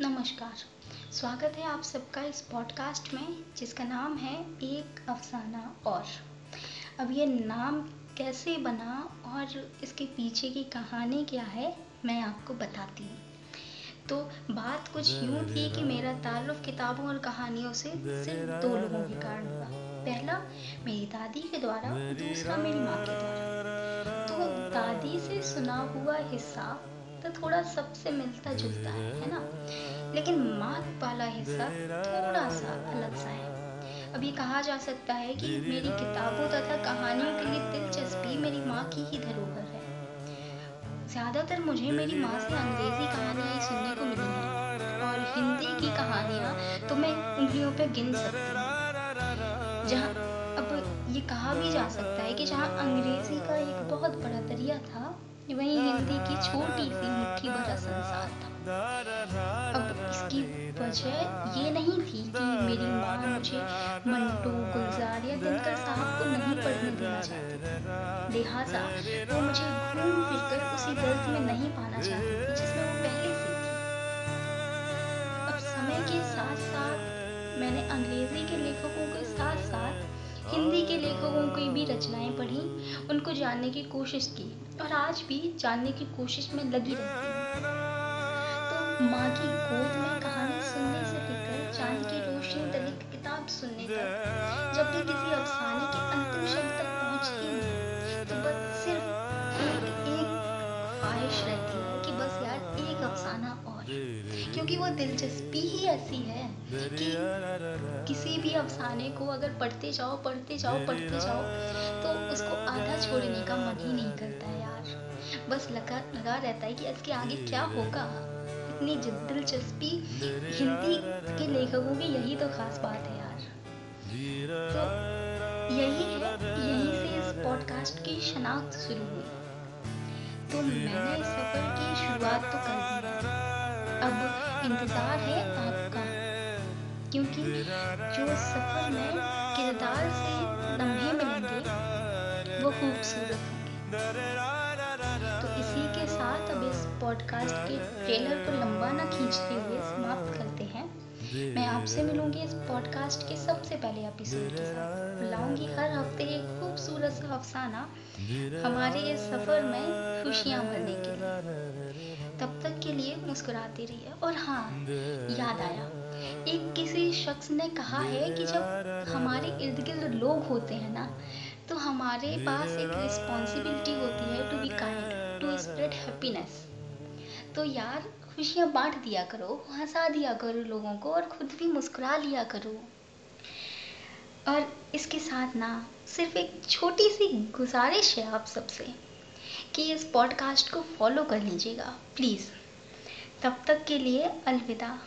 नमस्कार। स्वागत है आप सबका इस पॉडकास्ट में, जिसका नाम है एक अफसाना और। अब ये नाम कैसे बना और इसके पीछे की कहानी क्या है, मैं आपको बताती हूँ। तो बात कुछ यूँ थी कि मेरा ताल्लुक़ किताबों और कहानियों से सिर्फ़ दो लोगों के कारण हुआ पहला, मेरी दादी के द्वारा, दूसरा, मेरी माँ के द्वारा। तो दादी से सुना हुआ हिस्सा तो थोड़ा सबसे मिलता जुलता है है ना? लेकिन माँ वाला हिस्सा थोड़ा सा अलग सा है। अब ये कहा जा सकता है कि मेरी किताबों तथा कहानियों के लिए दिलचस्पी मेरी माँ की ही धरोहर है। ज़्यादातर मुझे मेरी माँ से अंग्रेज़ी कहानियाँ ही सुनने को मिली हैं और हिंदी की कहानियाँ तो मैं उंगलियों पे गिन सकती हूँ। जहाँ अब ये कहा भी जा सकता है कि जहाँ अंग्रेज़ी का एक बहुत बड़ा दरिया था वहीं हिंदी की छोटी सी मुट्ठी भरा संसार था। अब इसकी वजह ये नहीं थी कि मेरी माँ मुझे मंटू गुलजार या दिनकर साहब को नहीं पढ़ने देना चाहती। लिहाजा, वो मुझे घूम फिर उसी दर्द में नहीं पाना चाहती थी जिसमें वो लेखकों की भी रचनाएँ पढ़ी, उनको जानने की कोशिश की और आज भी जानने की कोशिश में लगी रहती हूँ। तो माँ की गोद में कहानी सुनने से लेकर चाँद की रोशनी दलित किताब सुनने तक, जब भी किसी अफसाने के अंतिम शब्द तक क्योंकि वो दिलचस्पी ही ऐसी है कि किसी भी अफसाने को अगर पढ़ते जाओ पढ़ते जाओ पढ़ते जाओ तो उसको आधा छोड़ने का मन ही नहीं करता यार। बस लगा लगा रहता है कि इसके आगे क्या होगा। इतनी दिलचस्पी हिंदी के लेखकों की यही तो खास बात है यार। तो यही है, यहीं से इस पॉडकास्ट की शनाख्त शुरू हुई। तो मैंने इस सफ़र की शुरुआत तो कर दी। अब इंतज़ार है आपका, क्योंकि जो सफ़र में किरदार से लम्हे मिलेंगे, वो खूबसूरत होंगे। तो इसी के साथ अब इस पॉडकास्ट के ट्रेलर को लंबा ना खींचते हुए समाप्त करते हैं। मैं आपसे मिलूँगी इस पॉडकास्ट के सबसे पहले एपिसोड के साथ। बुलाऊँगी हर हफ़्ते एक खूबसूरत सा अफसाना हमारे इस सफ़र में खुशियाँ भरने के लिए। के लिए मुस्कुराती रही है। और हाँ याद आया। एक किसी शख्स ने कहा है कि जब हमारे इर्द गिर्द लोग होते हैं ना तो हमारे पास एक रिस्पॉन्सिबिलिटी होती है to be kind to spread happiness तो यार, खुशियाँ बांट दिया करो, हंसा दिया करो लोगों को और खुद भी मुस्कुरा लिया करो। और इसके साथ ना, सिर्फ़ एक छोटी सी गुजारिश है आप सबसे, कि इस पॉडकास्ट को फॉलो कर लीजिएगा प्लीज़ तब तक के लिए अलविदा।